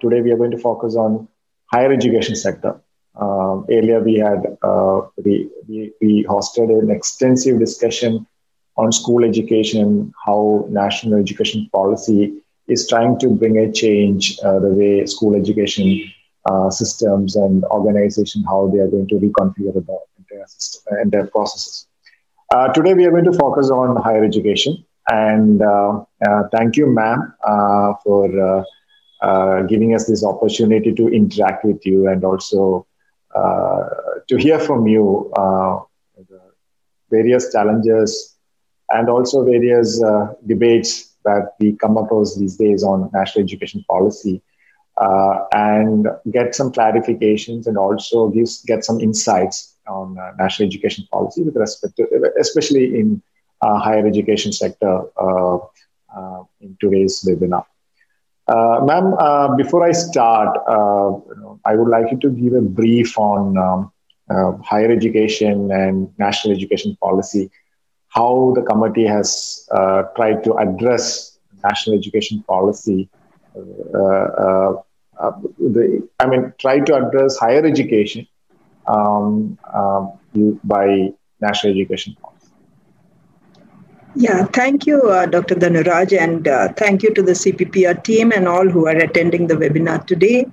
today we are going to focus on higher education sector. Um, earlier we had uh, we, we, we hosted an extensive discussion on school education, how national education policy is trying to bring a change uh, the way school education uh, systems and organization how they are going to reconfigure the entire system, entire processes. Uh, today we are going to focus on higher education, and uh, uh, thank you, ma'am, uh, giving us this opportunity to interact with you and also to hear from you various challenges and also various debates that we come across these days on national education policy. Uh, and get some clarifications and also get some insights on uh, national education policy with respect to, especially in uh, higher education sector uh, uh, in today's webinar. Uh, ma'am, before I start, know, I would like you to give a brief on um, higher education and national education policy, how the committee has tried to address national education policy uh, uh, the, I mean, try to address higher education um, uh, by national education policy. Yeah, thank you, uh, Dr. Dhanuraj, and uh, thank you to the CPPR team and all who are attending the webinar today.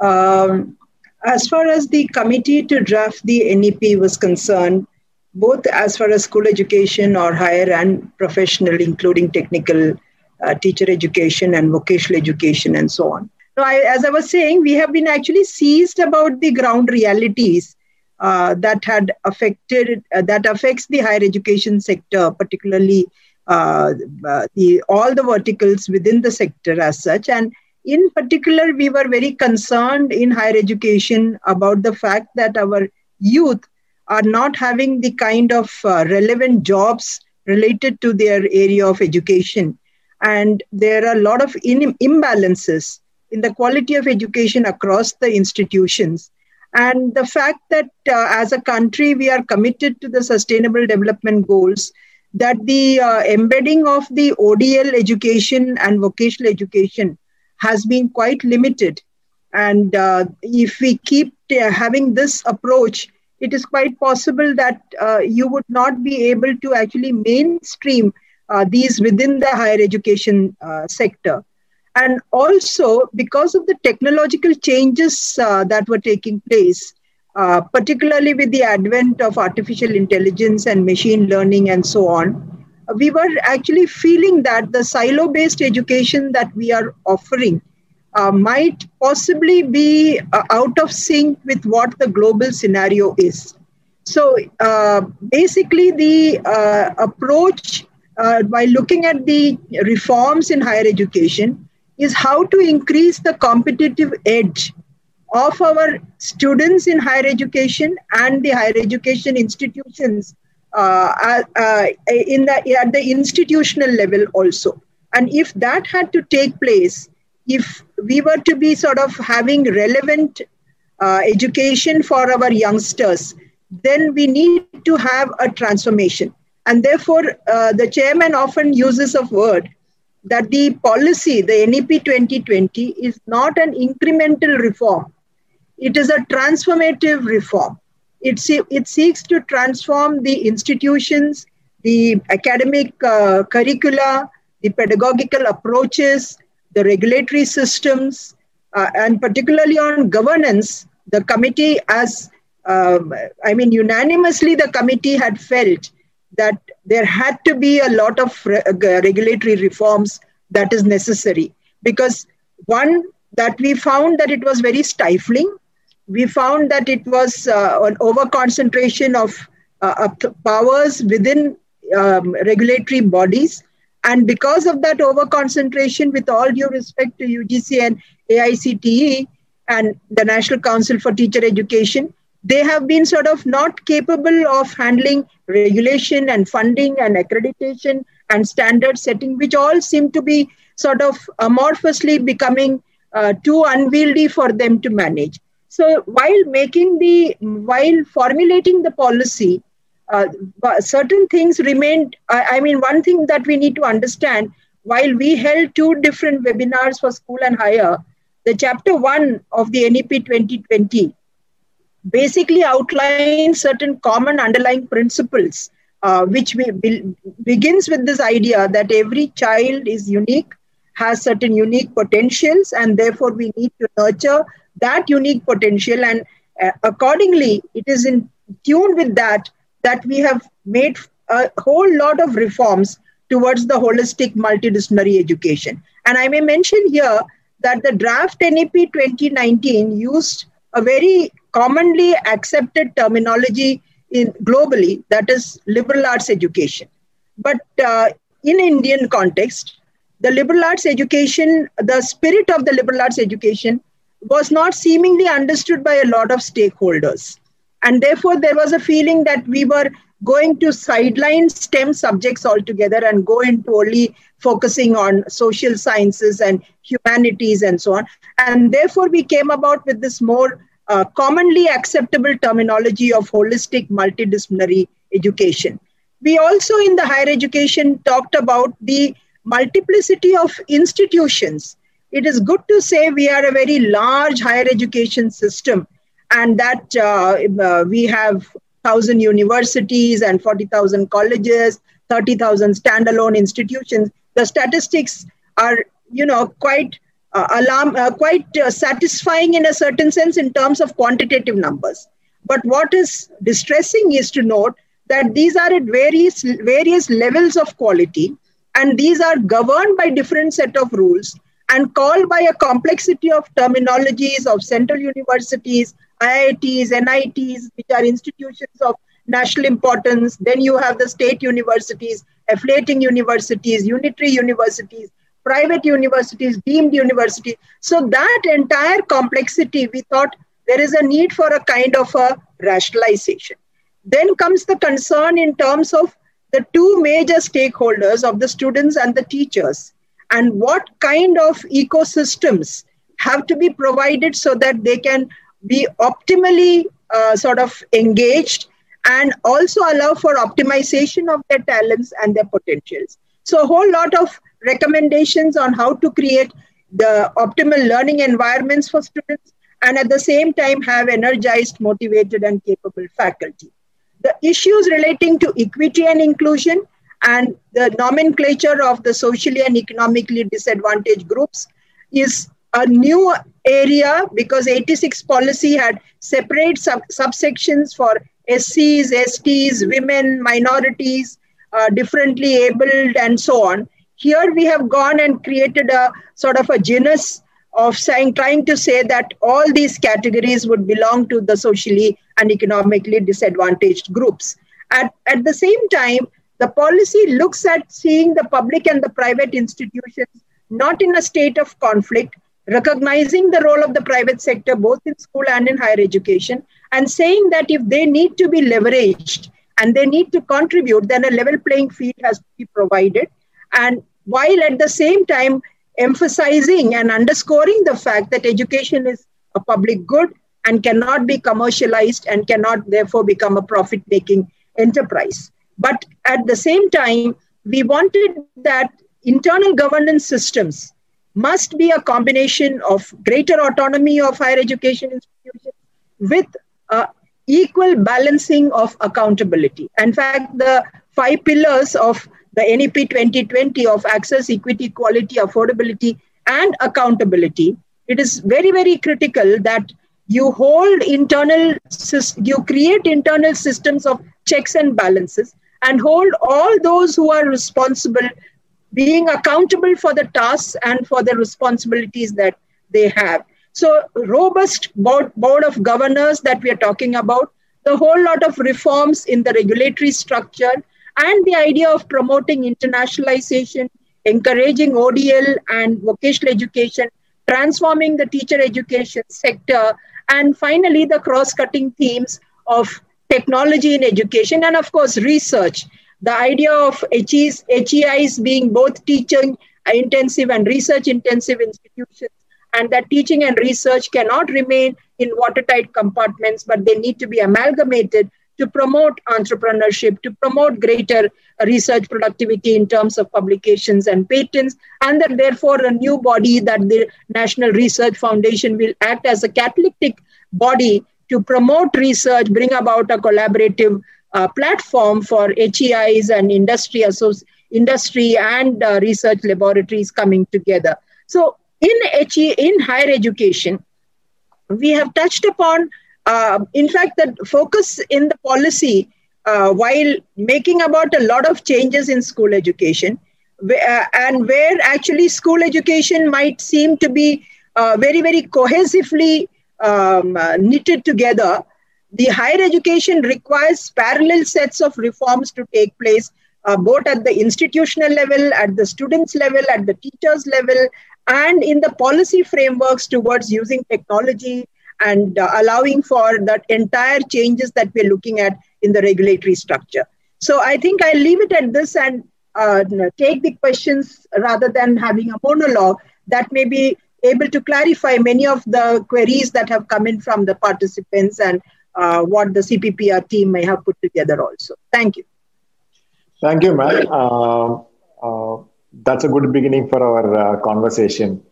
Um, as far as the committee to draft the NEP was concerned, both as far as school education or higher and professional, including technical uh, teacher education and vocational education and so on, so I, as I was saying, we have been actually seized about the ground realities uh, that had affected uh, that affects the higher education sector, particularly uh, uh, the all the verticals within the sector as such. And in particular, we were very concerned in higher education about the fact that our youth are not having the kind of uh, relevant jobs related to their area of education, and there are a lot of in- imbalances in the quality of education across the institutions. And the fact that uh, as a country we are committed to the sustainable development goals, that the uh, embedding of the ODL education and vocational education has been quite limited. And uh, if we keep uh, having this approach, it is quite possible that uh, you would not be able to actually mainstream uh, these within the higher education sector and also because of the technological changes uh, that were taking place uh, particularly with the advent of artificial intelligence and machine learning and so on we were actually feeling that the silo based education that we are offering uh, might possibly be uh, out of sync with what the global scenario is. So uh, basically the uh, approach by looking at the reforms in higher education is how to increase the competitive edge of our students in higher education and the higher education institutions uh, uh, in the, at the institutional level also. And if that had to take place, if we were to be sort of having relevant uh, education for our youngsters, then we need to have a transformation. And therefore, uh, the chairman often uses a word that the policy, the NEP 2020, is not an incremental reform. It is a transformative reform. It, it seeks to transform the institutions, the academic uh, curricula, the pedagogical approaches, the regulatory systems, uh, and particularly on governance, the committee, as um, I mean, unanimously, the committee had felt that there had to be a lot of re- uh, regulatory reforms that is necessary. Because one that we found that it was very stifling. We found that it was uh, an over concentration of uh, powers within um, regulatory bodies. And because of that over concentration with all due respect to ugc and aicte and the national council for teacher education they have been sort of not capable of handling regulation and funding and accreditation and standard setting, which all seem to be sort of amorphously becoming uh, too unwieldy for them to manage. So while making the, while formulating the policy, uh, certain things remained. I, I mean, one thing that we need to understand while we held two different webinars for school and higher, the chapter one of the NEP 2020 basically outlines certain common underlying principles, uh, which we, be, begins with this idea that every child is unique, has certain unique potentials, and therefore we need to nurture that unique potential. And uh, accordingly, it is in tune with that that we have made a whole lot of reforms towards the holistic multidisciplinary education. And I may mention here that the draft NEP 2019 used a very commonly accepted terminology in globally, that is liberal arts education. But uh, in Indian context, the liberal arts education, the spirit of the liberal arts education was not seemingly understood by a lot of stakeholders. And therefore, there was a feeling that we were going to sideline STEM subjects altogether and go into only focusing on social sciences and humanities and so on. And therefore, we came about with this more uh, commonly acceptable terminology of holistic multidisciplinary education. We also, in the higher education, talked about the multiplicity of institutions. It is good to say we are a very large higher education system and that uh, uh, we have 1,000 universities and 40,000 colleges, 30,000 standalone institutions. The statistics are, you know, quite alarm, uh, quite uh, satisfying in a certain sense in terms of quantitative numbers. But what is distressing is to note that these are at various various levels of quality, and these are governed by different set of rules and called by a complexity of terminologies of central universities, IITs, NITs, which are institutions of national importance. Then you have the state universities, affiliating universities, unitary universities, private universities, deemed universities. So that entire complexity, we thought there is a need for a kind of a rationalization. Then comes the concern in terms of the two major stakeholders of the students and the teachers and what kind of ecosystems have to be provided so that they can be optimally uh, sort of engaged and also allow for optimization of their talents and their potentials. So, a whole lot of recommendations on how to create the optimal learning environments for students and at the same time have energized, motivated, and capable faculty. The issues relating to equity and inclusion and the nomenclature of the socially and economically disadvantaged groups is a new area because 86 policy had separate sub- subsections for SCs, STs, women, minorities, uh, differently abled, and so on. Here we have gone and created a sort of a genus of saying, trying to say that all these categories would belong to the socially and economically disadvantaged groups. At, at the same time, the policy looks at seeing the public and the private institutions not in a state of conflict, recognizing the role of the private sector both in school and in higher education, and saying that if they need to be leveraged and they need to contribute, then a level playing field has to be provided. And while at the same time emphasizing and underscoring the fact that education is a public good and cannot be commercialized and cannot therefore become a profit making enterprise. But at the same time, we wanted that internal governance systems must be a combination of greater autonomy of higher education institutions with uh, equal balancing of accountability. In fact, the five pillars of the NEP 2020 of access, equity, quality, affordability, and accountability, it is very, very critical that you hold internal, you create internal systems of checks and balances and hold all those who are responsible being accountable for the tasks and for the responsibilities that they have. So, robust board, board of governors that we are talking about, the whole lot of reforms in the regulatory structure, and the idea of promoting internationalization, encouraging ODL and vocational education, transforming the teacher education sector, and finally the cross cutting themes of technology in education, and of course, research. The idea of HEs, HEIs being both teaching intensive and research intensive institutions, and that teaching and research cannot remain in watertight compartments, but they need to be amalgamated to promote entrepreneurship, to promote greater research productivity in terms of publications and patents, and that therefore a new body that the National Research Foundation will act as a catalytic body to promote research, bring about a collaborative uh, platform for HEIs and industry industry and uh, research laboratories coming together. So in HE, in higher education, we have touched upon uh, in fact, the focus in the policy, uh, while making about a lot of changes in school education, uh, and where actually school education might seem to be uh, very, very cohesively um, uh, knitted together, the higher education requires parallel sets of reforms to take place, uh, both at the institutional level, at the students' level, at the teachers' level, and in the policy frameworks towards using technology and uh, allowing for that entire changes that we're looking at in the regulatory structure. So I think I'll leave it at this and uh, take the questions rather than having a monologue that may be able to clarify many of the queries that have come in from the participants and uh, what the CPPR team may have put together also. Thank you. Thank you, ma'am. Uh, uh, that's a good beginning for our uh, conversation.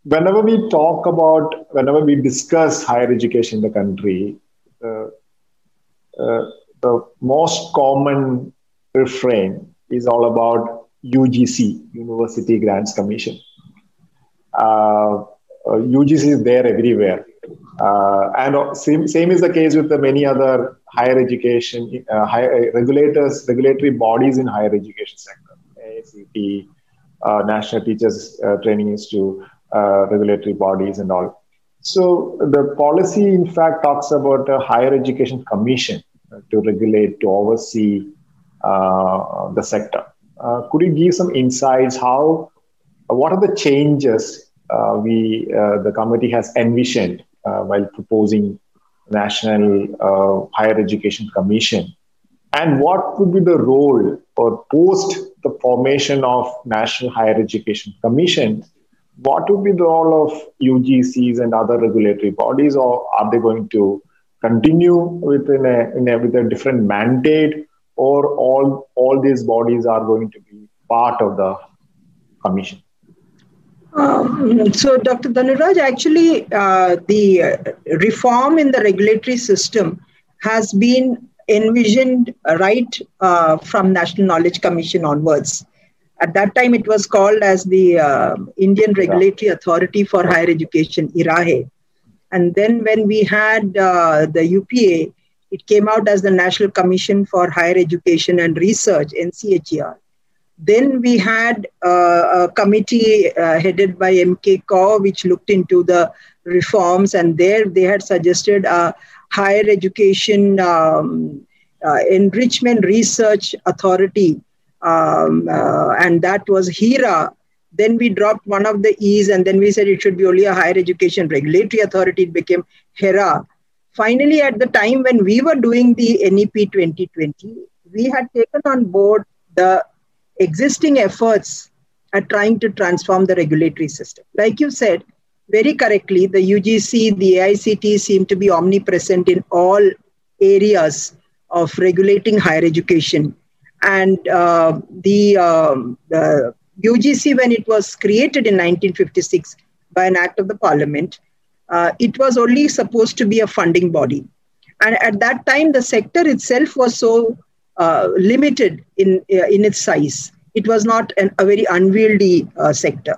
Uh, whenever we talk about, whenever we discuss higher education in the country, uh, uh, the most common refrain is all about UGC, University Grants Commission. Uh, UGC uh, is there everywhere. Uh, and same, same is the case with the many other higher education, uh, regulators, regulatory bodies in higher education sector, AICTE, National Teachers Training Institute, uh, regulatory bodies and all. So the policy, in fact, talks about a higher education commission to regulate, to oversee uh, the sector. Uh, could you give some insights? How, what are the changes uh, we, uh, the committee has envisioned uh, while proposing National Higher Education Commission? And what could be the role or post the formation of National Higher Education Commission? What would be the role of UGCs and other regulatory bodies, or are they going to continue within a, in a, with a different mandate, or all all these bodies are going to be part of the commission? Um, so, Dr. Dhanuraj, actually, uh, the reform in the regulatory system has been envisioned right uh, from National Knowledge Commission onwards. At that time, it was called as the uh, Indian Regulatory Authority for Higher Education, IRAHE. And then when we had uh, the UPA, it came out as the National Commission for Higher Education and Research, NCHER. Then we had uh, a committee uh, headed by MK Kaur, which looked into the reforms, and there they had suggested a higher education um, uh, enrichment research authority um, uh, and that was HEERA. Then we dropped one of the E's, and then we said it should be only a higher education regulatory authority. It became HERA. Finally, at the time when we were doing the NEP 2020, we had taken on board the existing efforts at trying to transform the regulatory system. Like you said, very correctly, the UGC, the AICT seem to be omnipresent in all areas of regulating higher education and uh, the, um, the UGC, when it was created in 1956 by an act of the parliament, uh, it was only supposed to be a funding body. And at that time, the sector itself was so uh, limited in, uh, in its size. It was not an, a very unwieldy uh, sector.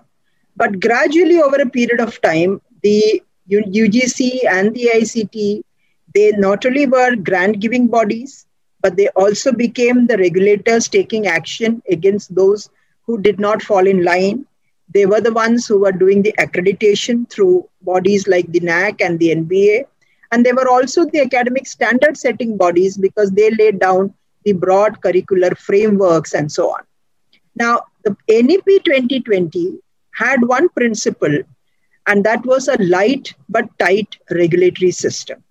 But gradually, over a period of time, the UGC and the ICT, they not only were grant giving bodies, but they also became the regulators taking action against those who did not fall in line. They were the ones who were doing the accreditation through bodies like the NAAC and the NBA. And they were also the academic standard setting bodies because they laid down the broad curricular frameworks and so on. Now, the NEP 2020 had one principle, and that was a light but tight regulatory system.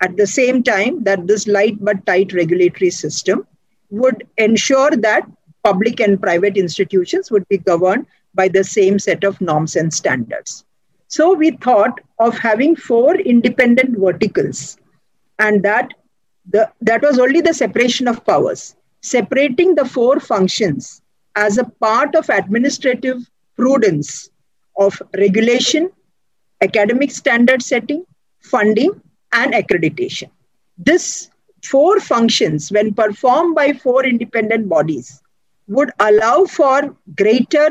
At the same time, that this light but tight regulatory system would ensure that public and private institutions would be governed by the same set of norms and standards. So we thought of having four independent verticals. and that the, that was only the separation of powers, separating the four functions as a part of administrative prudence of regulation, academic standard setting, funding, and accreditation. This four functions, when performed by four independent bodies, would allow for greater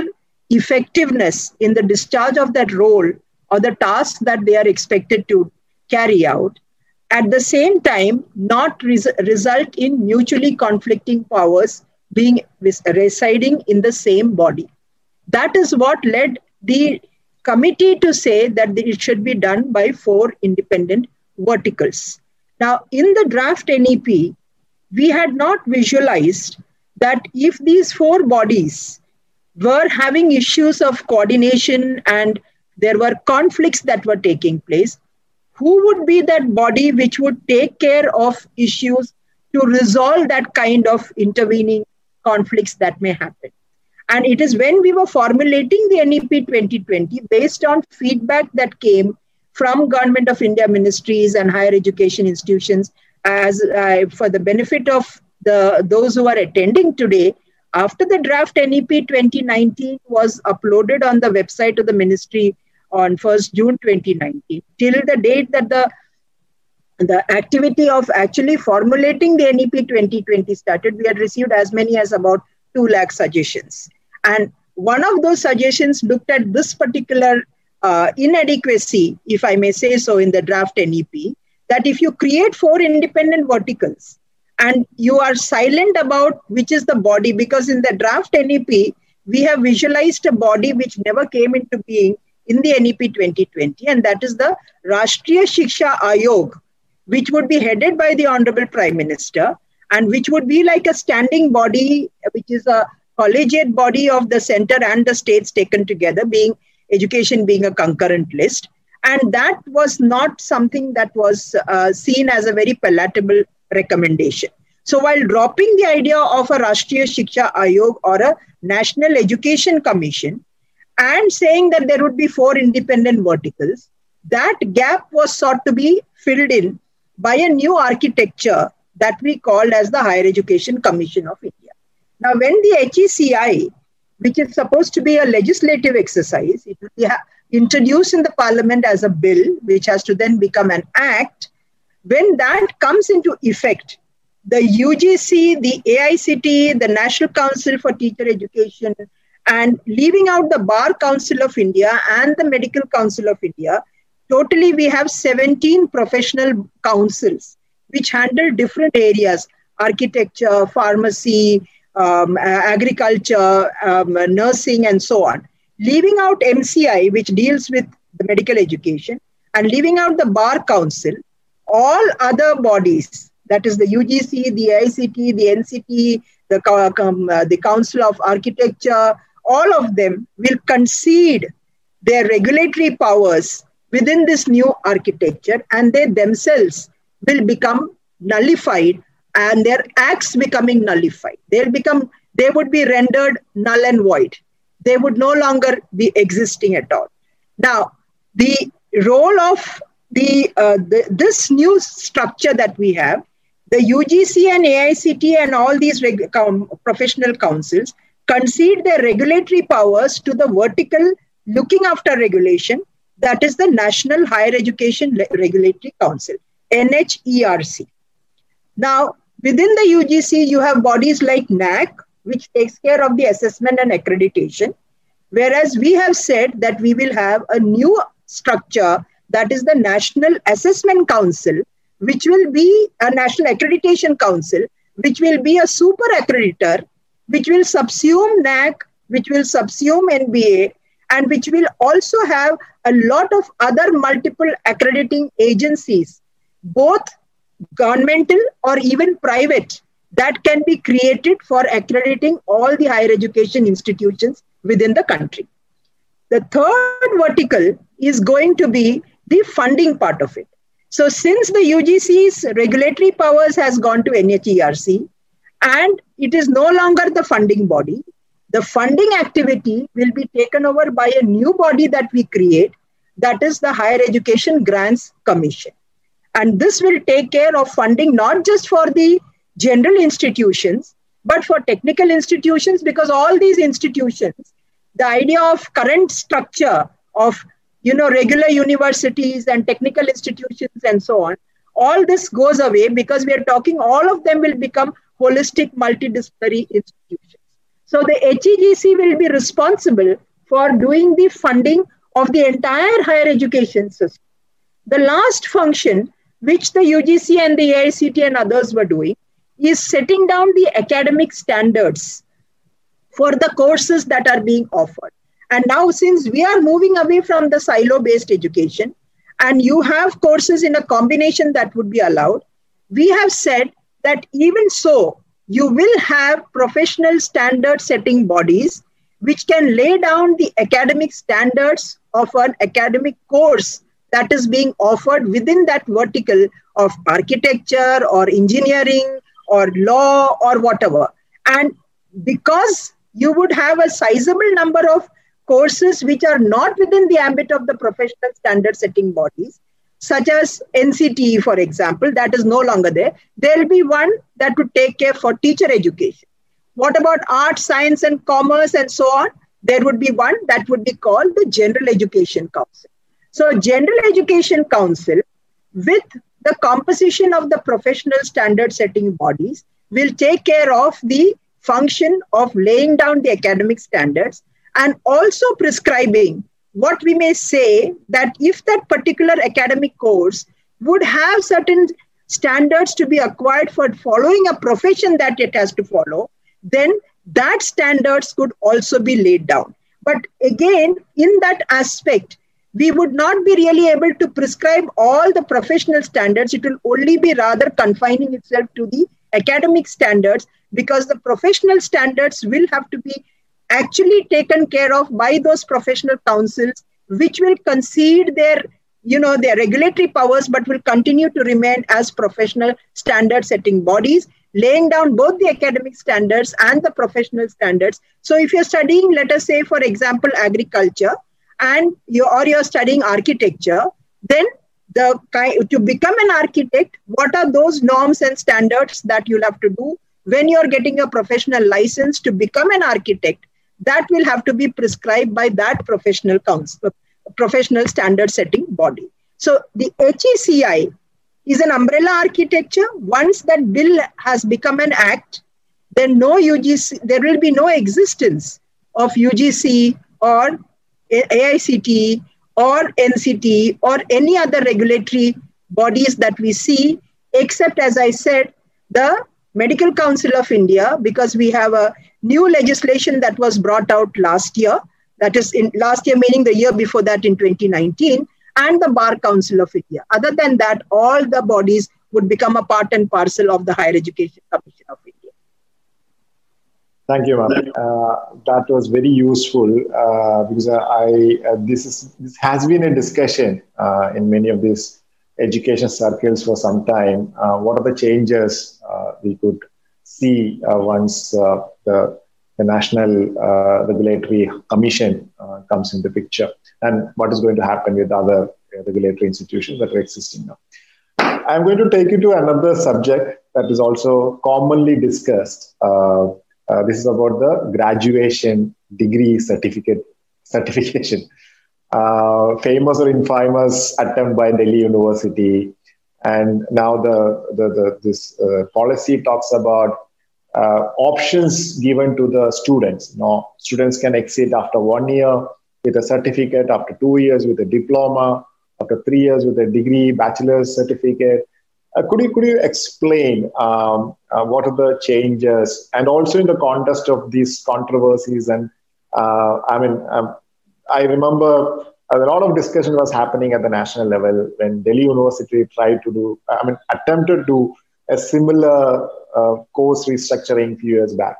effectiveness in the discharge of that role or the task that they are expected to carry out. At the same time, not res- result in mutually conflicting powers being res- residing in the same body. That is what led the committee to say that it should be done by four independent verticals. Now, in the draft NEP, we had not visualized that if these four bodies were having issues of coordination and there were conflicts that were taking place, who would be that body which would take care of issues to resolve that kind of intervening conflicts that may happen? And it is when we were formulating the NEP 2020 based on feedback that came from Government of India ministries and higher education institutions as uh, for the benefit of the those who are attending today. After the draft nep 2019 was uploaded on the website of the ministry on 1st june 2019 till the date that the the activity of actually formulating the nep 2020 started we had received as many as about 2 lakh suggestions. And one of those suggestions looked at this particular uh, inadequacy, if I may say so, in the draft NEP, that if you create four independent verticals and you are silent about which is the body, because in the draft NEP, we have visualized a body which never came into being in the NEP 2020, and that is the Rashtriya Shiksha Ayog, which would be headed by the Honorable Prime Minister and which would be like a standing body, which is a collegiate body of the center and the states taken together, being education being a concurrent list. And that was not something that was uh, seen as a very palatable recommendation. So while dropping the idea of a Rashtriya Shiksha Ayog or a National Education Commission and saying that there would be four independent verticals, that gap was sought to be filled in by a new architecture that we called as the Higher Education Commission of India. Now, when the HECI which is supposed to be a legislative exercise. It will be uh, introduced in the parliament as a bill, which has to then become an act. When that comes into effect, the UGC, the AICT, the National Council for Teacher Education, and leaving out the Bar Council of India and the Medical Council of India, totally we have 17 professional councils which handle different areas architecture, pharmacy, um, agriculture, um, nursing, and so on. Leaving out MCI, which deals with the medical education, and leaving out the Bar Council, all other bodies, that is the UGC, the ICT, the NCT, the, uh, the Council of Architecture, all of them will concede their regulatory powers within this new architecture and they themselves will become nullified and their acts becoming nullified. They'll become, they would be rendered null and void. They would no longer be existing at all. Now, the role of the, uh, the this new structure that we have, the UGC and AICT and all these reg- com- professional councils concede their regulatory powers to the vertical looking after regulation, that is the National Higher Education Regulatory Council, NHERC. Now, within the UGC, you have bodies like NAAC, which takes care of the assessment and accreditation. Whereas we have said that we will have a new structure that is the National Assessment Council, which will be a National Accreditation Council, which will be a super accreditor, which will subsume NAAC, which will subsume NBA, and which will also have a lot of other multiple accrediting agencies, both governmental or even private that can be created for accrediting all the higher education institutions within the country. The third vertical is going to be the funding part of it. So since the UGC's regulatory powers has gone to NHERC and it is no longer the funding body, the funding activity will be taken over by a new body that we create, that is the Higher Education Grants Commission. And this will take care of funding not just for the general institutions, but for technical institutions, because all these institutions, the idea of current structure of you know regular universities and technical institutions and so on all this goes away because we are talking all of them will become holistic multidisciplinary institutions so the HEGC will be responsible for doing the funding of the entire higher education system. The last function, which the UGC and the AICT and others were doing, is setting down the academic standards for the courses that are being offered. And now, since we are moving away from the silo based education, and you have courses in a combination that would be allowed, we have said that even so, you will have professional standard setting bodies which can lay down the academic standards of an academic course that is being offered within that vertical of architecture or engineering or law or whatever. And because you would have a sizable number of courses which are not within the ambit of the professional standard setting bodies, such as NCTE, for example, that is no longer there. There'll be one that would take care for teacher education. What about art, science, and commerce, and so on? There would be one that would be called the General Education Council. So, General Education Council, with the composition of the professional standard setting bodies, will take care of the function of laying down the academic standards and also prescribing what we may say that if that particular academic course would have certain standards to be acquired for following a profession that it has to follow, then that standards could also be laid down. But again, in that aspect, we would not be really able to prescribe all the professional standards. It will only be rather confining itself to the academic standards because the professional standards will have to be actually taken care of by those professional councils which will concede their you know their regulatory powers but will continue to remain as professional standard setting bodies laying down both the academic standards and the professional standards so if you're studying let us say for example agriculture and you or you're studying architecture then the to become an architect what are those norms and standards that you'll have to do when you're getting a professional license to become an architect that will have to be prescribed by that professional council, professional standard setting body. So the HECI is an umbrella architecture. Once that bill has become an act, then no UGC, there will be no existence of UGC or AICT or NCT or any other regulatory bodies that we see, except as I said, the Medical Council of India, because we have a new legislation that was brought out last year, that is in last year, meaning the year before that in 2019, and the Bar Council of India. Other than that, all the bodies would become a part and parcel of the Higher Education Commission of India. Thank you, ma'am. Uh, that was very useful uh, because I uh, this is this has been a discussion uh, in many of these education circles for some time. Uh, what are the changes uh, we could see once the, the national uh, regulatory commission uh, comes in the picture and what is going to happen with other uh, regulatory institutions that are existing now. I'm going to take you to another subject that is also commonly discussed. Uh, uh, this is about the graduation degree certificate certification. Uh, famous or infamous attempt by Delhi University, and now the, the, the this policy talks about uh, options given to the students. You know, students can exit after one year with a certificate, after two years with a diploma, after three years with a degree, bachelor's certificate. Uh, could you could you explain um, uh, what are the changes, and also in the context of these controversies? And uh, I mean, um, I remember a lot of discussion was happening at the national level when Delhi University tried to do, I mean, attempted to a similar uh, course restructuring a few years back.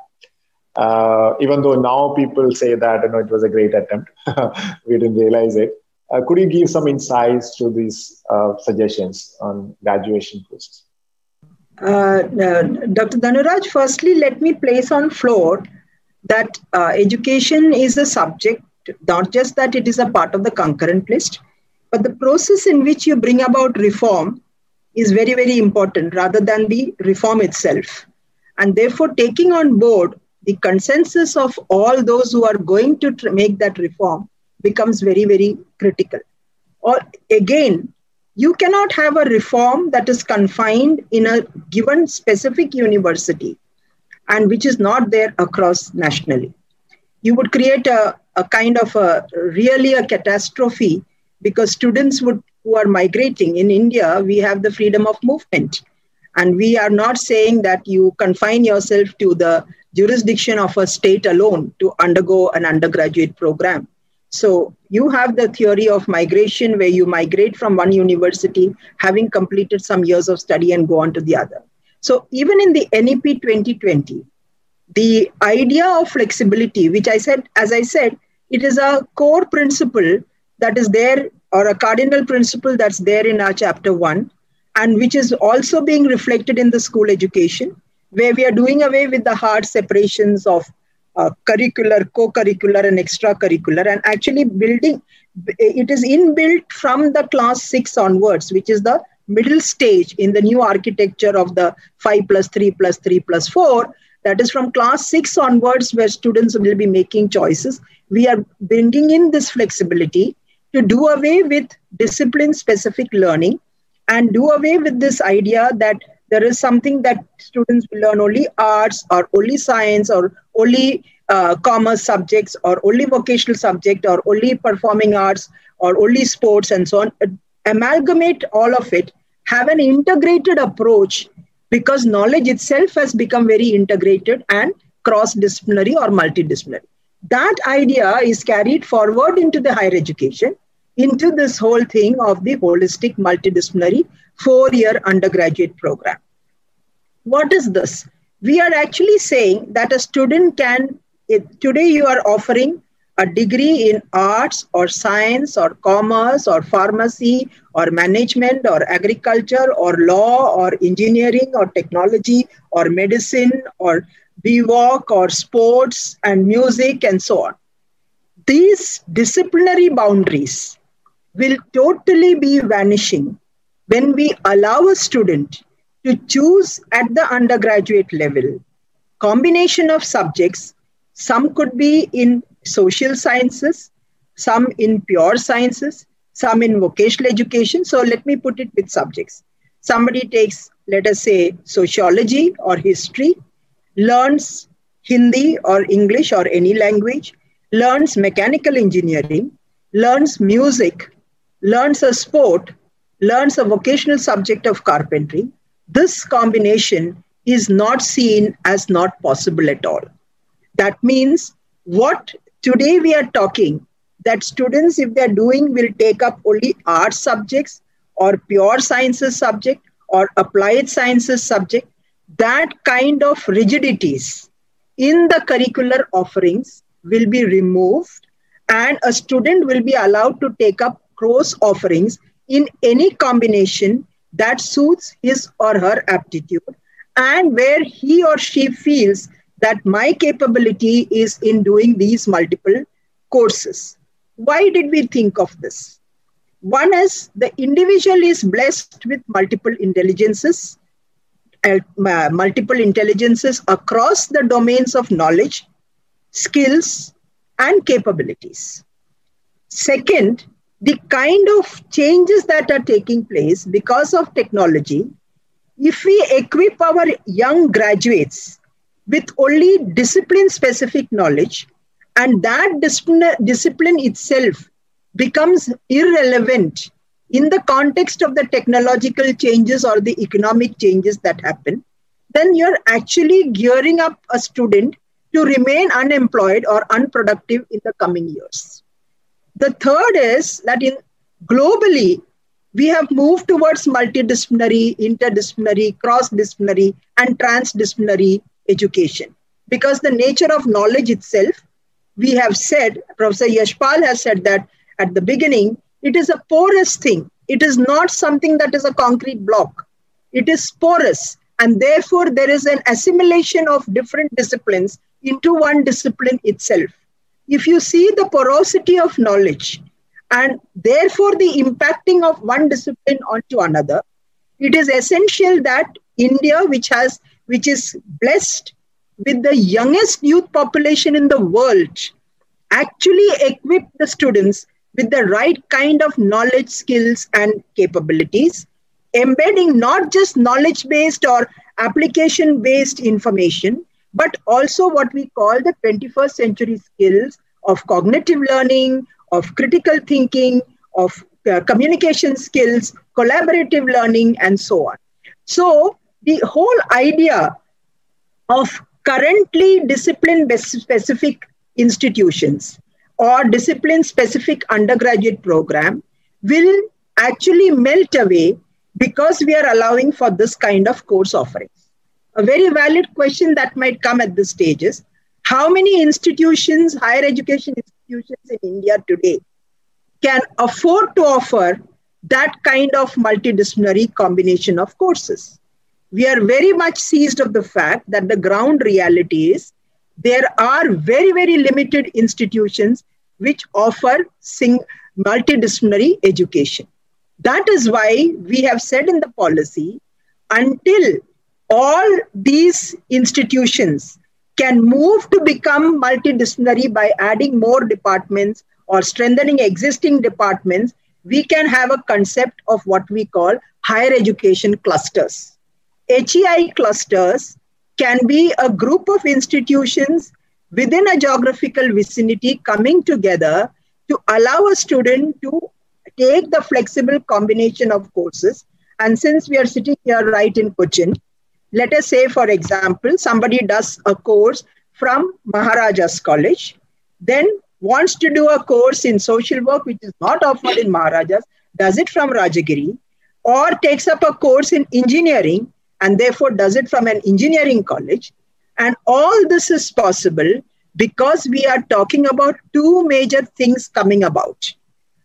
Uh, even though now people say that you know, it was a great attempt, we didn't realize it. Uh, could you give some insights to these uh, suggestions on graduation courses? Uh, Dr. Dhanuraj, firstly, let me place on floor that uh, education is a subject, not just that it is a part of the concurrent list, but the process in which you bring about reform is very, very important rather than the reform itself. And therefore, taking on board the consensus of all those who are going to tr- make that reform becomes very, very critical. Or again, you cannot have a reform that is confined in a given specific university and which is not there across nationally. You would create a, a kind of a really a catastrophe because students would who are migrating in India, we have the freedom of movement. And we are not saying that you confine yourself to the jurisdiction of a state alone to undergo an undergraduate program. So you have the theory of migration where you migrate from one university, having completed some years of study and go on to the other. So even in the NEP 2020, the idea of flexibility, which I said, as I said, it is a core principle that is there or a cardinal principle that's there in our chapter one and which is also being reflected in the school education where we are doing away with the hard separations of uh, curricular co-curricular and extracurricular. And actually building it is inbuilt from the class 6 onwards which is the middle stage in the new architecture of the 5 plus 3 plus 3 plus 4 that is from class 6 onwards where students will be making choices. We are bringing in this flexibility to do away with discipline specific learning and do away with this idea that there is something that students will learn only arts or only science or only uh, commerce subjects or only vocational subject or only performing arts or only sports and so on. Amalgamate all of it. Have an integrated approach because knowledge itself has become very integrated and cross disciplinary or multidisciplinary. That idea is carried forward into the higher education, into this whole thing of the holistic multidisciplinary four year undergraduate program. What is this? We are actually saying that a student can, today you are offering a degree in arts or science or commerce or pharmacy or management or agriculture or law or engineering or technology or medicine or BVOC or sports and music and so on. These disciplinary boundaries will totally be vanishing when we allow a student to choose at the undergraduate level combination of subjects some could be in social sciences some in pure sciences some in vocational education. So let me put it with subjects. Somebody takes let us say sociology or history learns Hindi or English or any language, learns mechanical engineering, learns music, learns a sport, learns a vocational subject of carpentry, this combination is not seen as not possible at all. That means what today we are talking that students, if they're doing, will take up only art subjects or pure sciences subject or applied sciences subject that kind of rigidities in the curricular offerings will be removed and a student will be allowed to take up cross offerings in any combination that suits his or her aptitude and where he or she feels that my capability is in doing these multiple courses. Why did we think of this? One is the individual is blessed with multiple intelligences uh, multiple intelligences across the domains of knowledge, skills, and capabilities. Second, the kind of changes that are taking place because of technology, if we equip our young graduates with only discipline specific knowledge, and that discipline, discipline itself becomes irrelevant in the context of the technological changes or the economic changes that happen, then you're actually gearing up a student to remain unemployed or unproductive in the coming years. The third is that in globally, we have moved towards multidisciplinary, interdisciplinary, cross-disciplinary, and transdisciplinary education. Because the nature of knowledge itself, we have said, Professor Yashpal has said that at the beginning, it is a porous thing. It is not something that is a concrete block. It is porous. And therefore, there is an assimilation of different disciplines into one discipline itself. If you see the porosity of knowledge and therefore the impacting of one discipline onto another, it is essential that India, which has which is blessed with the youngest youth population in the world, actually equip the students with the right kind of knowledge, skills, and capabilities, embedding not just knowledge based or application based information, but also what we call the 21st century skills of cognitive learning, of critical thinking, of uh, communication skills, collaborative learning, and so on. So, the whole idea of currently discipline specific institutions or discipline specific undergraduate program will actually melt away because we are allowing for this kind of course offerings. A very valid question that might come at this stage is how many institutions, higher education institutions in India today can afford to offer that kind of multidisciplinary combination of courses? We are very much seized of the fact that the ground reality is there are very, very limited institutions which offer sing- multidisciplinary education. That is why we have said in the policy until all these institutions can move to become multidisciplinary by adding more departments or strengthening existing departments, we can have a concept of what we call higher education clusters. HEI clusters can be a group of institutions within a geographical vicinity coming together to allow a student to take the flexible combination of courses. And since we are sitting here right in Cochin, let us say, for example, somebody does a course from Maharaja's College, then wants to do a course in social work, which is not offered in Maharaja's, does it from Rajagiri, or takes up a course in engineering and therefore does it from an engineering college. And all this is possible because we are talking about two major things coming about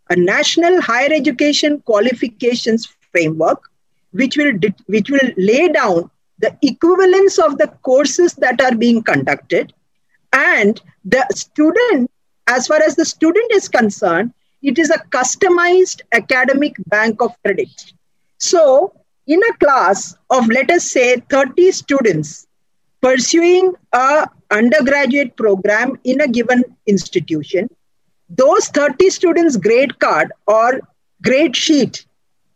a national higher education qualifications framework, which will, which will lay down the equivalence of the courses that are being conducted, and the student, as far as the student is concerned, it is a customized academic bank of credit. So, in a class of, let us say, 30 students pursuing a undergraduate program in a given institution, those 30 students' grade card or grade sheet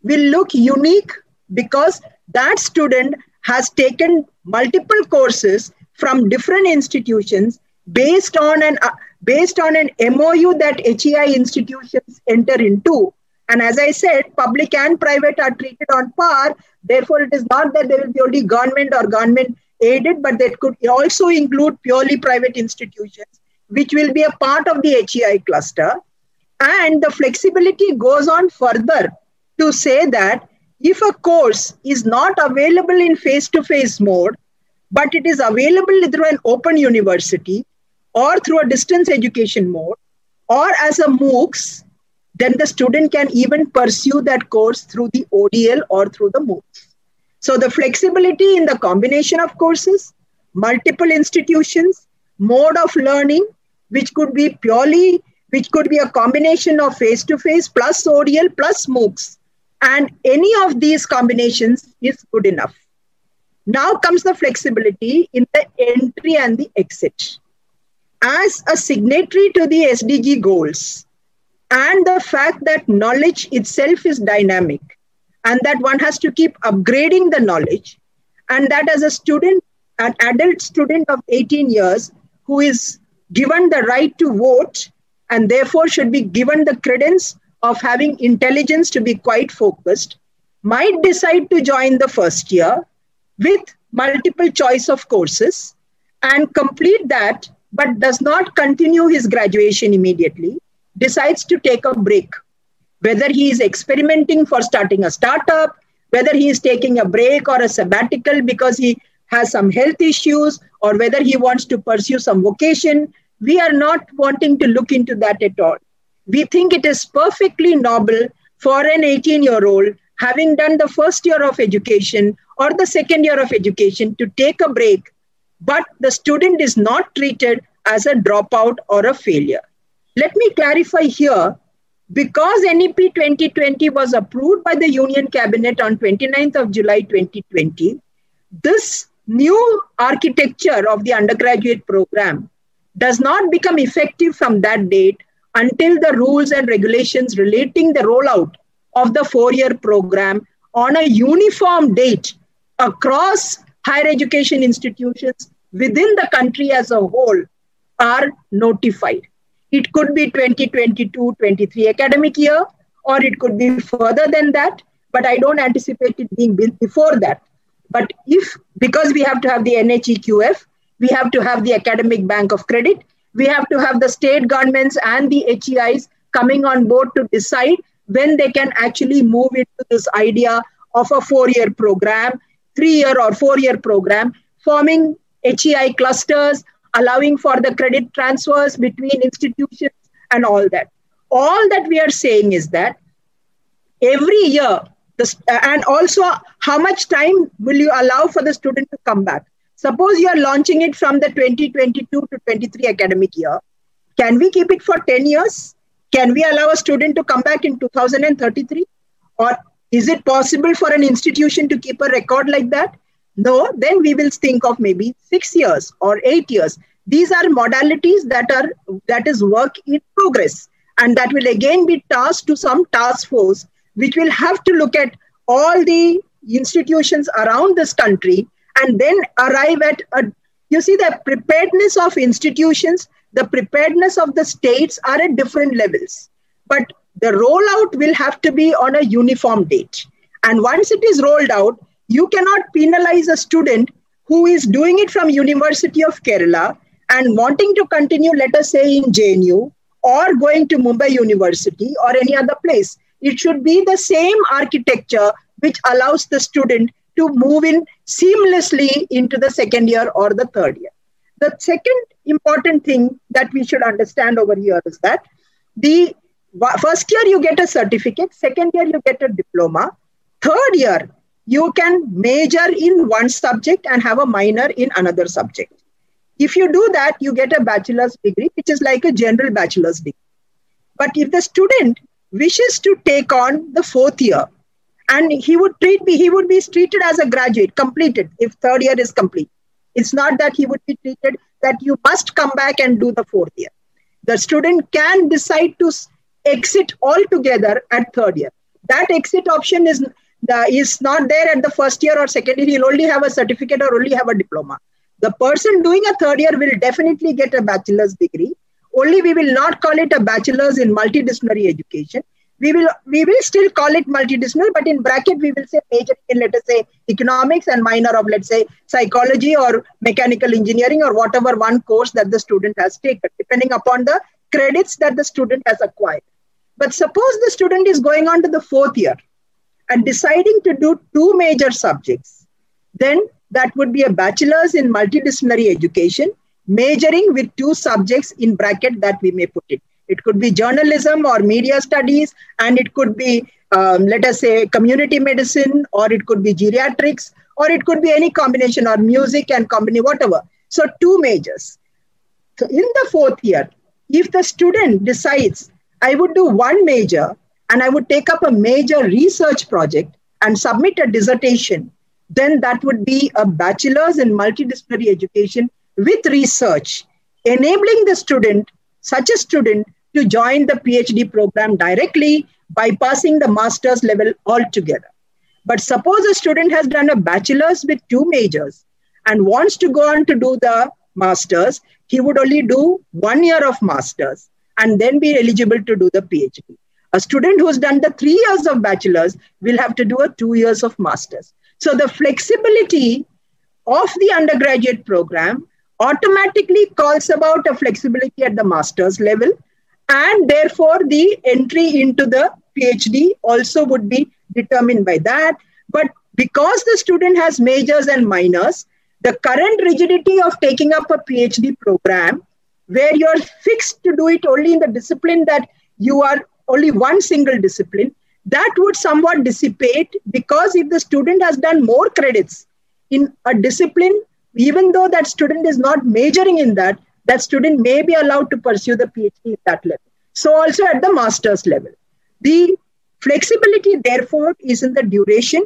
will look unique because that student has taken multiple courses from different institutions based on an uh, based on an MOU that HEI institutions enter into. And as I said, public and private are treated on par. Therefore, it is not that there will be only government or government aided, but that could also include purely private institutions, which will be a part of the HEI cluster. And the flexibility goes on further to say that if a course is not available in face to face mode, but it is available through an open university or through a distance education mode or as a MOOCs, then the student can even pursue that course through the ODL or through the MOOCs. So the flexibility in the combination of courses, multiple institutions, mode of learning, which could be purely, which could be a combination of face to face plus ODL plus MOOCs and any of these combinations is good enough. Now comes the flexibility in the entry and the exit. As a signatory to the SDG goals, and the fact that knowledge itself is dynamic, and that one has to keep upgrading the knowledge, and that as a student, an adult student of 18 years who is given the right to vote and therefore should be given the credence of having intelligence to be quite focused might decide to join the first year with multiple choice of courses and complete that but does not continue his graduation immediately decides to take a break. Whether he is experimenting for starting a startup whether he is taking a break or a sabbatical because he has some health issues or whether he wants to pursue some vocation we are not wanting to look into that at all we think it is perfectly noble for an 18 year old having done the first year of education or the second year of education to take a break, but the student is not treated as a dropout or a failure. Let me clarify here because NEP 2020 was approved by the Union Cabinet on 29th of July 2020, this new architecture of the undergraduate program does not become effective from that date until the rules and regulations relating the rollout of the four year program on a uniform date across higher education institutions within the country as a whole are notified. It could be 2022 23 academic year, or it could be further than that, but I don't anticipate it being before that. But if, because we have to have the NHEQF, we have to have the Academic Bank of Credit, we have to have the state governments and the HEIs coming on board to decide when they can actually move into this idea of a four year program, three year or four year program, forming HEI clusters, allowing for the credit transfers between institutions and all that. All that we are saying is that every year, and also how much time will you allow for the student to come back? Suppose you are launching it from the 2022 to 23 academic year. Can we keep it for 10 years? Can we allow a student to come back in 2033? Or is it possible for an institution to keep a record like that? No, then we will think of maybe six years or eight years. These are modalities that are that is work in progress, and that will again be tasked to some task force, which will have to look at all the institutions around this country and then arrive at a you see the preparedness of institutions the preparedness of the states are at different levels. But the rollout will have to be on a uniform date. And once it is rolled out you cannot penalize a student who is doing it from university of kerala and wanting to continue let us say in jnu or going to mumbai university or any other place. It should be the same architecture which allows the student to move in seamlessly into the second year or the third year. The second important thing that we should understand over here is that the first year you get a certificate, second year you get a diploma, third year you can major in one subject and have a minor in another subject. If you do that, you get a bachelor's degree, which is like a general bachelor's degree. But if the student wishes to take on the fourth year, and he would treat me he would be treated as a graduate completed if third year is complete. It's not that he would be treated that you must come back and do the fourth year. The student can decide to exit altogether at third year. That exit option is the, is not there at the first year or second year. He'll only have a certificate or only have a diploma. The person doing a third year will definitely get a bachelor's degree. Only we will not call it a bachelor's in multidisciplinary education we will we will still call it multidisciplinary, but in bracket we will say major in let us say economics and minor of let's say psychology or mechanical engineering or whatever one course that the student has taken, depending upon the credits that the student has acquired. But suppose the student is going on to the fourth year and deciding to do two major subjects, then that would be a bachelor's in multidisciplinary education, majoring with two subjects in bracket that we may put it. It could be journalism or media studies, and it could be, um, let us say, community medicine, or it could be geriatrics, or it could be any combination, or music and company, whatever. So, two majors. So, in the fourth year, if the student decides, I would do one major and I would take up a major research project and submit a dissertation, then that would be a bachelor's in multidisciplinary education with research, enabling the student, such a student, to join the PhD program directly, bypassing the master's level altogether. But suppose a student has done a bachelor's with two majors and wants to go on to do the master's, he would only do one year of master's and then be eligible to do the PhD. A student who's done the three years of bachelor's will have to do a two years of master's. So the flexibility of the undergraduate program automatically calls about a flexibility at the master's level and therefore the entry into the phd also would be determined by that. But because the student has majors and minors the current rigidity of taking up a phd program where you're fixed to do it only in the discipline that you are only one single discipline that would somewhat dissipate because if the student has done more credits in a discipline even though that student is not majoring in that that student may be allowed to pursue the PhD at that level. So also at the master's level. The flexibility, therefore, is in the duration,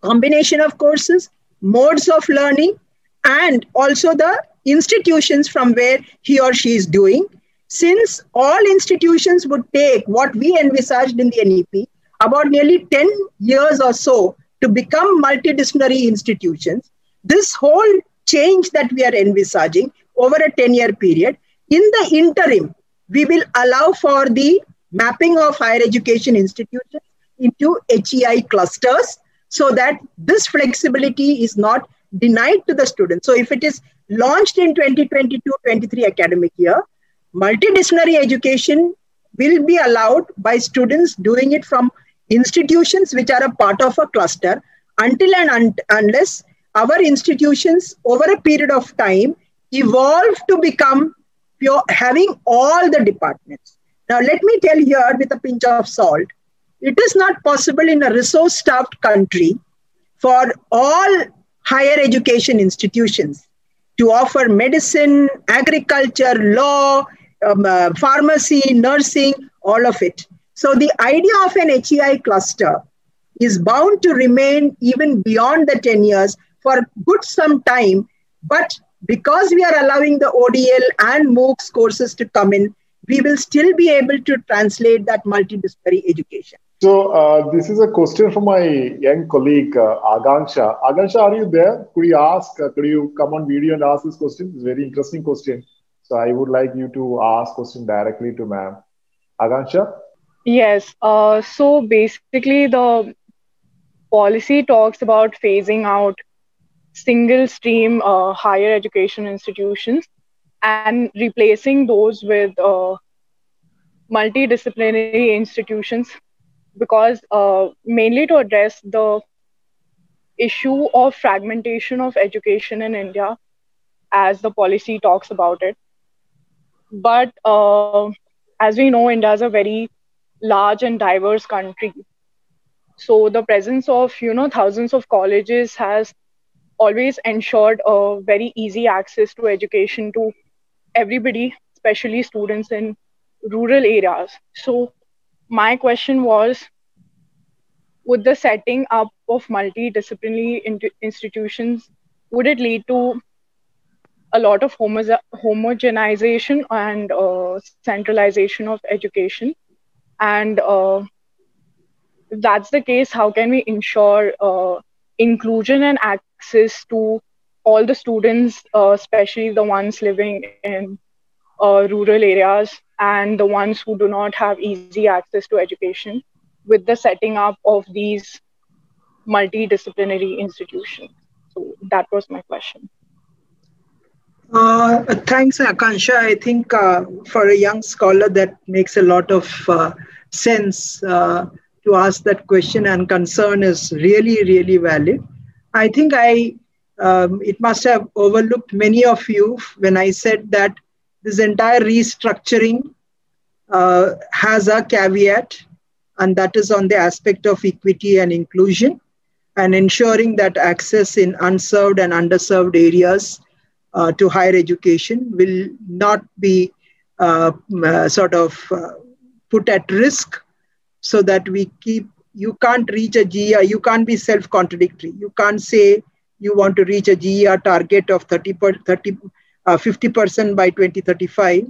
combination of courses, modes of learning, and also the institutions from where he or she is doing. Since all institutions would take what we envisaged in the NEP, about nearly 10 years or so to become multidisciplinary institutions, this whole change that we are envisaging over a 10 year period, in the interim, we will allow for the mapping of higher education institutions into HEI clusters so that this flexibility is not denied to the students. So if it is launched in 2022-23 academic year, multidisciplinary education will be allowed by students doing it from institutions which are a part of a cluster until and un- unless our institutions over a period of time evolve to become pure having all the departments now let me tell you here with a pinch of salt it is not possible in a resource starved country for all higher education institutions to offer medicine agriculture law um, uh, pharmacy nursing all of it so the idea of an HEI cluster is bound to remain even beyond the 10 years for good some time. But because we are allowing the ODL and MOOCs courses to come in, we will still be able to translate that multidisciplinary education. So uh, this is a question from my young colleague uh, Akansha. Akansha, are you there? Could you ask? Uh, could you come on video and ask this question? It's a very interesting question. So I would like you to ask question directly to ma'am. Akansha. Yes. Uh, so basically, the policy talks about phasing out single stream uh, higher education institutions and replacing those with uh, multidisciplinary institutions because uh, mainly to address the issue of fragmentation of education in India as the policy talks about it. But uh, as we know, India is a very large and diverse country so the presence of you know thousands of colleges has always ensured a very easy access to education to everybody especially students in rural areas. So my question was would the setting up of multidisciplinary in- institutions would it lead to a lot of homo- homogenization and uh, centralization of education? And uh, if that's the case, how can we ensure uh, inclusion and access to all the students, uh, especially the ones living in uh, rural areas and the ones who do not have easy access to education, with the setting up of these multidisciplinary institutions? So that was my question. Uh, thanks, Akansha. I think uh, for a young scholar, that makes a lot of uh, sense uh, to ask that question, and concern is really, really valid. I think I um, it must have overlooked many of you when I said that this entire restructuring uh, has a caveat, and that is on the aspect of equity and inclusion and ensuring that access in unserved and underserved areas uh, to higher education will not be uh, uh, sort of uh, put at risk so that we keep you can't reach a GER, you can't be self contradictory. You can't say you want to reach a GER target of 30, per, 30 uh, 50% by 2035.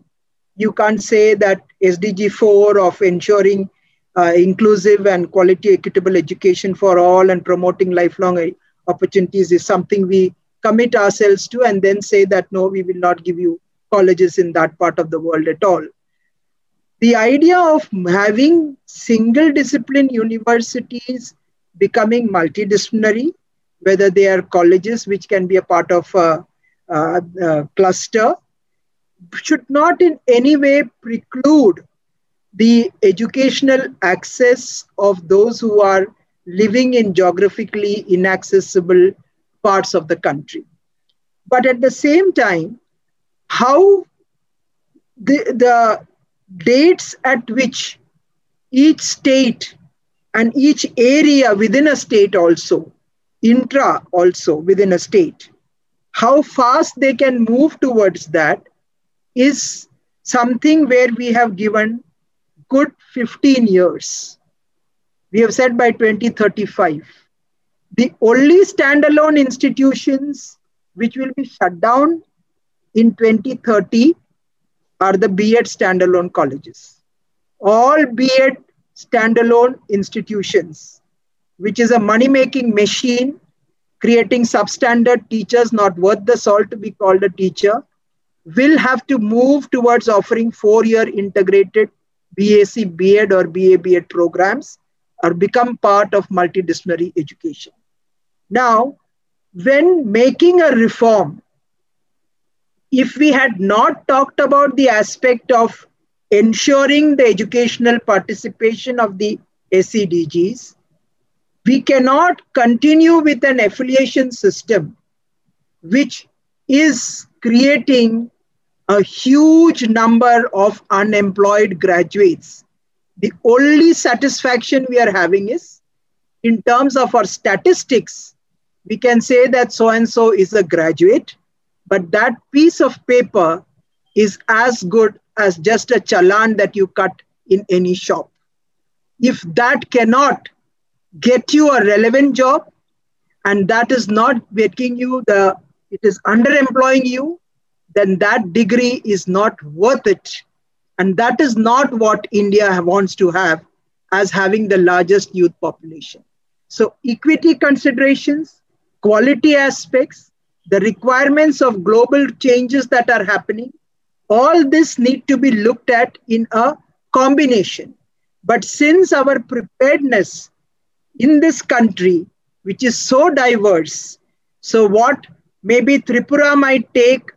You can't say that SDG 4 of ensuring uh, inclusive and quality equitable education for all and promoting lifelong opportunities is something we commit ourselves to and then say that no, we will not give you colleges in that part of the world at all. The idea of having single discipline universities becoming multidisciplinary, whether they are colleges which can be a part of a, a, a cluster, should not in any way preclude the educational access of those who are living in geographically inaccessible parts of the country. But at the same time, how the, the dates at which each state and each area within a state also, intra also within a state, how fast they can move towards that is something where we have given good 15 years, we have said by 2035, the only standalone institutions which will be shut down in 2030 are the B.Ed standalone colleges. All B.Ed standalone institutions, which is a money making machine, creating substandard teachers not worth the salt to be called a teacher, will have to move towards offering four year integrated BAC, B.Ed, or BA, B.Ed programs or become part of multidisciplinary education. Now, when making a reform, if we had not talked about the aspect of ensuring the educational participation of the SEDGs, we cannot continue with an affiliation system which is creating a huge number of unemployed graduates. The only satisfaction we are having is in terms of our statistics, we can say that so and so is a graduate, but that piece of paper is as good as just a challan that you cut in any shop. If that cannot get you a relevant job and that is not making you the, it is underemploying you, then that degree is not worth it. And that is not what India wants to have as having the largest youth population. So, equity considerations, quality aspects, the requirements of global changes that are happening, all this need to be looked at in a combination. But since our preparedness in this country, which is so diverse, so what maybe Tripura might take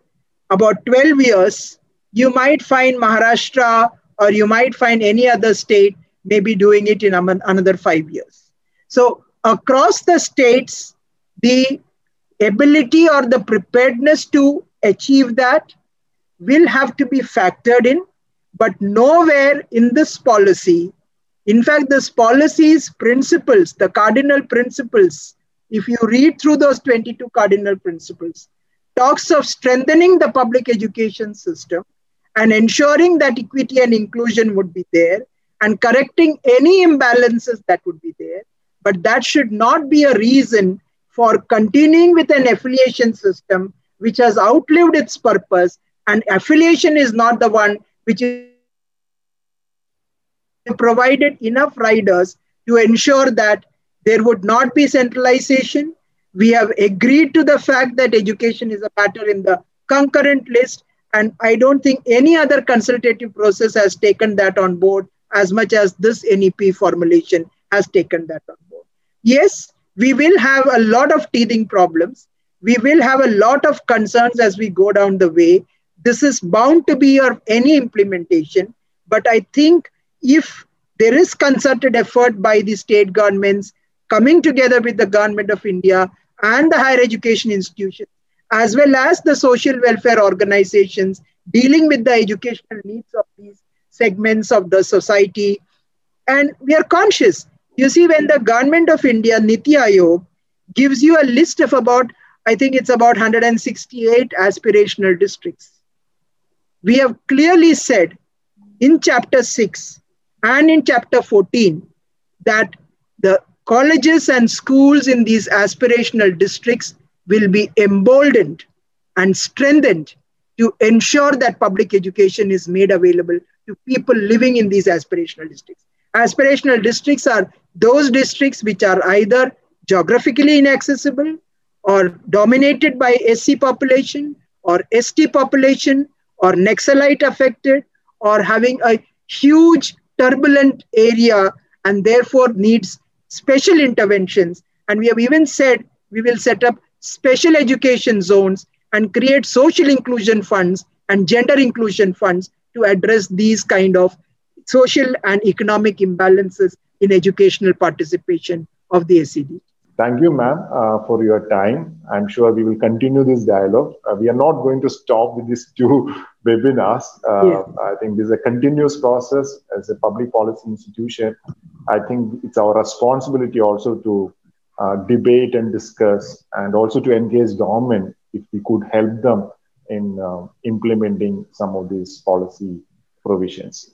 about 12 years, you might find Maharashtra or you might find any other state maybe doing it in another five years. So, across the states, the ability or the preparedness to achieve that will have to be factored in, but nowhere in this policy, in fact, this policy's principles, the cardinal principles, if you read through those 22 cardinal principles, talks of strengthening the public education system and ensuring that equity and inclusion would be there and correcting any imbalances that would be there. But that should not be a reason for continuing with an affiliation system which has outlived its purpose. And affiliation is not the one which is provided enough riders to ensure that there would not be centralization. We have agreed to the fact that education is a matter in the concurrent list. And I don't think any other consultative process has taken that on board as much as this NEP formulation has taken that on board. Yes, we will have a lot of teething problems. We will have a lot of concerns as we go down the way. This is bound to be of any implementation. But I think if there is concerted effort by the state governments coming together with the government of India and the higher education institutions, as well as the social welfare organizations dealing with the educational needs of these segments of the society. And we are conscious you see, when the government of India, Niti Aayog, gives you a list of about, I think it's about 168 aspirational districts, we have clearly said in chapter 6 and in chapter 14 that the colleges and schools in these aspirational districts will be emboldened and strengthened to ensure that public education is made available to people living in these aspirational districts. Aspirational districts are those districts which are either geographically inaccessible or dominated by SC population or ST population or Naxalite affected or having a huge turbulent area and therefore needs special interventions. And we have even said we will set up special education zones and create social inclusion funds and gender inclusion funds to address these kind of social and economic imbalances in educational participation of the SED. Thank you, ma'am, uh, for your time. I'm sure we will continue this dialogue. Uh, we are not going to stop with these two webinars. Uh, yeah. I think this is a continuous process as a public policy institution. I think it's our responsibility also to uh, debate and discuss and also to engage government if we could help them in uh, implementing some of these policy provisions.